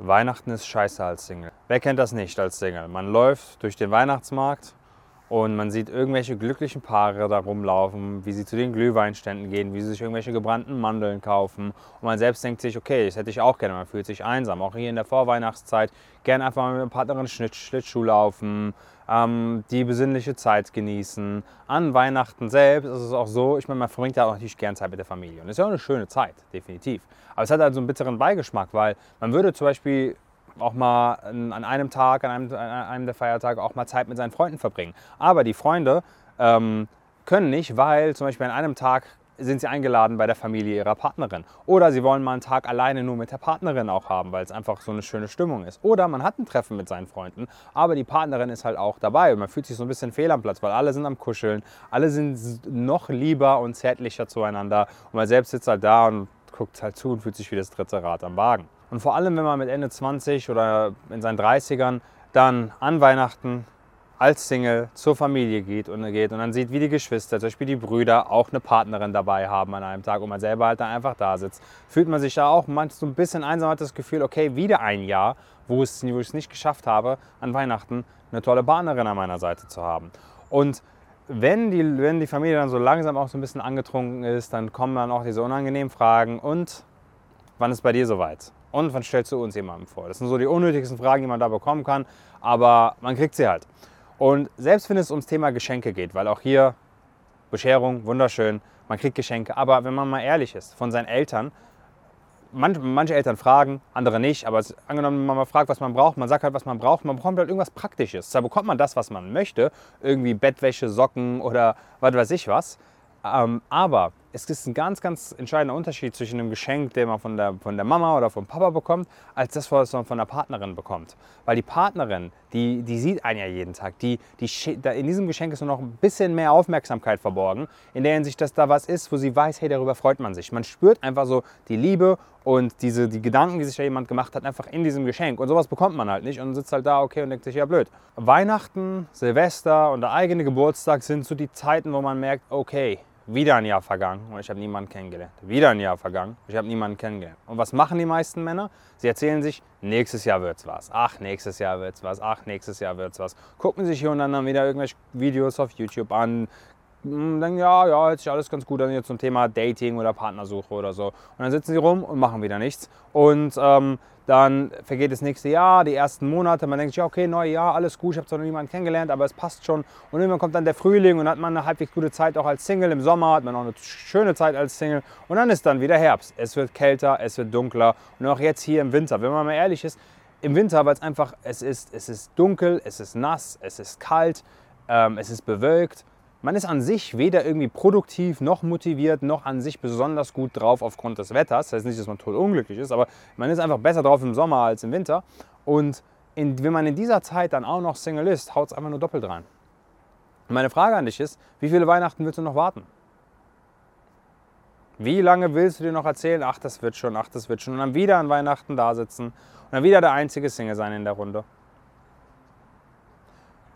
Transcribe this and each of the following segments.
Weihnachten ist scheiße als Single. Wer kennt das nicht als Single? Man läuft durch den Weihnachtsmarkt und man sieht irgendwelche glücklichen Paare da rumlaufen, wie sie zu den Glühweinständen gehen, wie sie sich irgendwelche gebrannten Mandeln kaufen. Und man selbst denkt sich, okay, das hätte ich auch gerne. Man fühlt sich einsam. Auch hier in der Vorweihnachtszeit gerne einfach mal mit einem Partnerin Schlittschuh laufen, ähm, die besinnliche Zeit genießen. An Weihnachten selbst ist es auch so, ich meine, man verbringt ja auch natürlich gern Zeit mit der Familie. Und es ist ja auch eine schöne Zeit, definitiv. Aber es hat halt so einen bitteren Beigeschmack, weil man würde zum Beispiel auch mal an einem Tag, an einem, an einem der Feiertage auch mal Zeit mit seinen Freunden verbringen. Aber die Freunde ähm, können nicht, weil zum Beispiel an einem Tag sind sie eingeladen bei der Familie ihrer Partnerin. Oder sie wollen mal einen Tag alleine nur mit der Partnerin auch haben, weil es einfach so eine schöne Stimmung ist. Oder man hat ein Treffen mit seinen Freunden, aber die Partnerin ist halt auch dabei und man fühlt sich so ein bisschen fehl am Platz, weil alle sind am Kuscheln, alle sind noch lieber und zärtlicher zueinander und man selbst sitzt halt da und guckt halt zu und fühlt sich wie das dritte Rad am Wagen. Und vor allem, wenn man mit Ende 20 oder in seinen 30ern dann an Weihnachten als Single zur Familie geht und, geht und dann sieht, wie die Geschwister, zum Beispiel die Brüder, auch eine Partnerin dabei haben an einem Tag und man selber halt dann einfach da sitzt, fühlt man sich da auch manchmal so ein bisschen einsam, hat das Gefühl, okay, wieder ein Jahr, wo, ich es nicht geschafft habe, an Weihnachten eine tolle Partnerin an meiner Seite zu haben. Und wenn die, wenn die Familie dann so langsam auch so ein bisschen angetrunken ist, dann kommen dann auch diese unangenehmen Fragen und wann ist bei dir soweit? Und wann stellst du uns jemanden vor? Das sind so die unnötigsten Fragen, die man da bekommen kann, aber man kriegt sie halt. Und selbst wenn es ums Thema Geschenke geht, weil auch hier Bescherung, wunderschön, man kriegt Geschenke, aber wenn man mal ehrlich ist, von seinen Eltern, manche, manche Eltern fragen, andere nicht, aber es, angenommen, man mal fragt, was man braucht, man sagt halt, was man braucht, man bekommt halt irgendwas Praktisches. Da bekommt man das, was man möchte, irgendwie Bettwäsche, Socken oder was weiß ich was. Ähm, aber es ist ein ganz, ganz entscheidender Unterschied zwischen einem Geschenk, den man von der, von der Mama oder vom Papa bekommt, als das, was man von der Partnerin bekommt. Weil die Partnerin, die, die sieht einen ja jeden Tag. Die, die, in diesem Geschenk ist nur noch ein bisschen mehr Aufmerksamkeit verborgen, in der Hinsicht, dass da was ist, wo sie weiß, hey, darüber freut man sich. Man spürt einfach so die Liebe und diese, die Gedanken, die sich da jemand gemacht hat, einfach in diesem Geschenk. Und sowas bekommt man halt nicht und sitzt halt da, okay, und denkt sich, ja, blöd. Weihnachten, Silvester und der eigene Geburtstag sind so die Zeiten, wo man merkt, okay, wieder ein Jahr vergangen und ich habe niemanden kennengelernt. Wieder ein Jahr vergangen, ich habe niemanden kennengelernt. Und was machen die meisten Männer? Sie erzählen sich, nächstes Jahr wird's was. Ach, nächstes Jahr wird's was. Ach, nächstes Jahr wird's was. Gucken sich hier und dann wieder irgendwelche Videos auf YouTube an, hm, dann ja, ja, hört sich alles ganz gut an jetzt zum Thema Dating oder Partnersuche oder so. Und dann sitzen sie rum und machen wieder nichts. Und ähm, dann vergeht das nächste Jahr, die ersten Monate. Man denkt sich, ja, okay, neues Jahr, alles gut, ich habe zwar noch niemanden kennengelernt, aber es passt schon. Und irgendwann kommt dann der Frühling und hat man eine halbwegs gute Zeit auch als Single. Im Sommer hat man auch eine schöne Zeit als Single. Und dann ist dann wieder Herbst. Es wird kälter, es wird dunkler. Und auch jetzt hier im Winter, wenn man mal ehrlich ist, im Winter, weil es einfach, es ist, es ist dunkel, es ist nass, es ist kalt, ähm, es ist bewölkt man ist an sich weder irgendwie produktiv noch motiviert noch an sich besonders gut drauf aufgrund des Wetters. Das heißt nicht, dass man total unglücklich ist, aber man ist einfach besser drauf im Sommer als im Winter. Und in, wenn man in dieser Zeit dann auch noch Single ist, haut es einfach nur doppelt rein. Und meine Frage an dich ist, wie viele Weihnachten willst du noch warten? Wie lange willst du dir noch erzählen, ach, das wird schon, ach, das wird schon, und dann wieder an Weihnachten da sitzen und dann wieder der einzige Single sein in der Runde?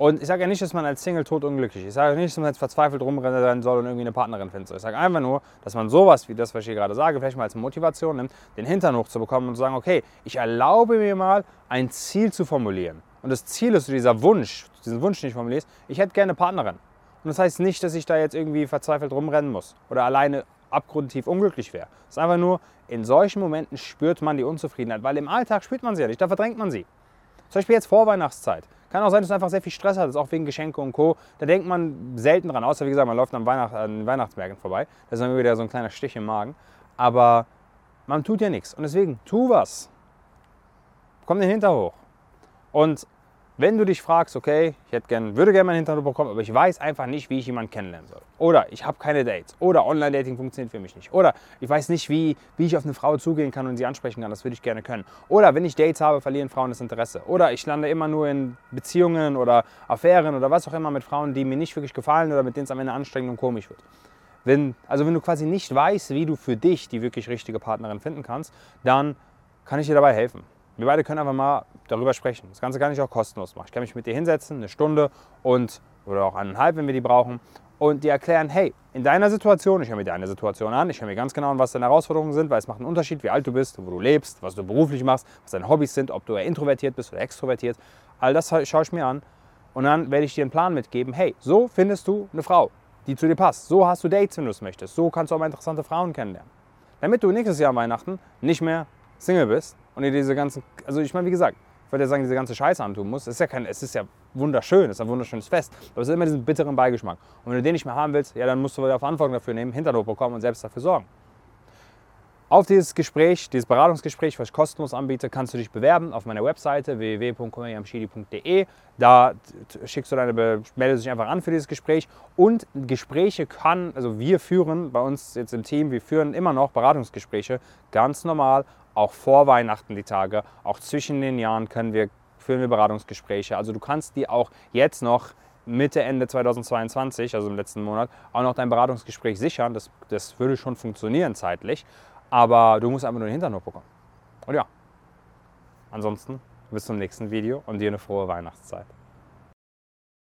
Und ich sage ja nicht, dass man als Single tot unglücklich ist. Ich sage nicht, dass man jetzt verzweifelt rumrennen soll und irgendwie eine Partnerin findet. Ich sage einfach nur, dass man sowas wie das, was ich hier gerade sage, vielleicht mal als Motivation nimmt, den Hintern hochzubekommen und zu sagen, okay, ich erlaube mir mal ein Ziel zu formulieren. Und das Ziel ist dieser Wunsch, diesen Wunsch, den ich formuliere, ich hätte gerne eine Partnerin. Und das heißt nicht, dass ich da jetzt irgendwie verzweifelt rumrennen muss oder alleine abgrundtief unglücklich wäre. Es ist einfach nur, in solchen Momenten spürt man die Unzufriedenheit, weil im Alltag spürt man sie ja nicht, da verdrängt man sie. Zum Beispiel jetzt vor Weihnachtszeit. Kann auch sein, dass du einfach sehr viel Stress hattest, auch wegen Geschenke und Co. Da denkt man selten dran, außer wie gesagt, man läuft an, Weihnacht, an Weihnachtsmärkten vorbei. Das ist dann wieder so ein kleiner Stich im Magen. Aber man tut ja nichts. Und deswegen, tu was. Komm den Hinter hoch. Und wenn du dich fragst, okay, ich hätte gern, würde gerne meinen Hintergrund bekommen, aber ich weiß einfach nicht, wie ich jemanden kennenlernen soll. Oder ich habe keine Dates. Oder Online-Dating funktioniert für mich nicht. Oder ich weiß nicht, wie, wie ich auf eine Frau zugehen kann und sie ansprechen kann. Das würde ich gerne können. Oder wenn ich Dates habe, verlieren Frauen das Interesse. Oder ich lande immer nur in Beziehungen oder Affären oder was auch immer mit Frauen, die mir nicht wirklich gefallen oder mit denen es am Ende anstrengend und komisch wird. Wenn, also wenn du quasi nicht weißt, wie du für dich die wirklich richtige Partnerin finden kannst, dann kann ich dir dabei helfen. Wir beide können einfach mal darüber sprechen. Das Ganze kann ich auch kostenlos machen. Ich kann mich mit dir hinsetzen, eine Stunde und oder auch eineinhalb, wenn wir die brauchen. Und die erklären, hey, in deiner Situation, ich höre mir deine Situation an, ich höre mir ganz genau an, was deine Herausforderungen sind, weil es macht einen Unterschied, wie alt du bist, wo du lebst, was du beruflich machst, was deine Hobbys sind, ob du eher introvertiert bist oder extrovertiert. All das schaue ich mir an und dann werde ich dir einen Plan mitgeben, hey, so findest du eine Frau, die zu dir passt. So hast du Dates, wenn du es möchtest. So kannst du auch mal interessante Frauen kennenlernen. Damit du nächstes Jahr Weihnachten nicht mehr Single bist und dir diese ganzen, also ich meine, wie gesagt, ich würde ja sagen, diese ganze Scheiße antun musst. Es ist ja, kein, es ist ja wunderschön, es ist ein wunderschönes Fest, aber es hat immer diesen bitteren Beigeschmack. Und wenn du den nicht mehr haben willst, ja, dann musst du wieder Verantwortung dafür nehmen, Hinterhof bekommen und selbst dafür sorgen. Auf dieses Gespräch, dieses Beratungsgespräch, was ich kostenlos anbiete, kannst du dich bewerben auf meiner Webseite www.kummerjamschidi.de. Da schickst du deine, meldest dich einfach an für dieses Gespräch. Und Gespräche kann, also wir führen bei uns jetzt im Team, wir führen immer noch Beratungsgespräche, ganz normal, auch vor Weihnachten die Tage, auch zwischen den Jahren können wir, führen wir Beratungsgespräche. Also du kannst die auch jetzt noch Mitte, Ende 2022, also im letzten Monat, auch noch dein Beratungsgespräch sichern. Das, das würde schon funktionieren zeitlich. Aber du musst einfach nur den Hintern hochbekommen. Und ja, ansonsten bis zum nächsten Video und dir eine frohe Weihnachtszeit.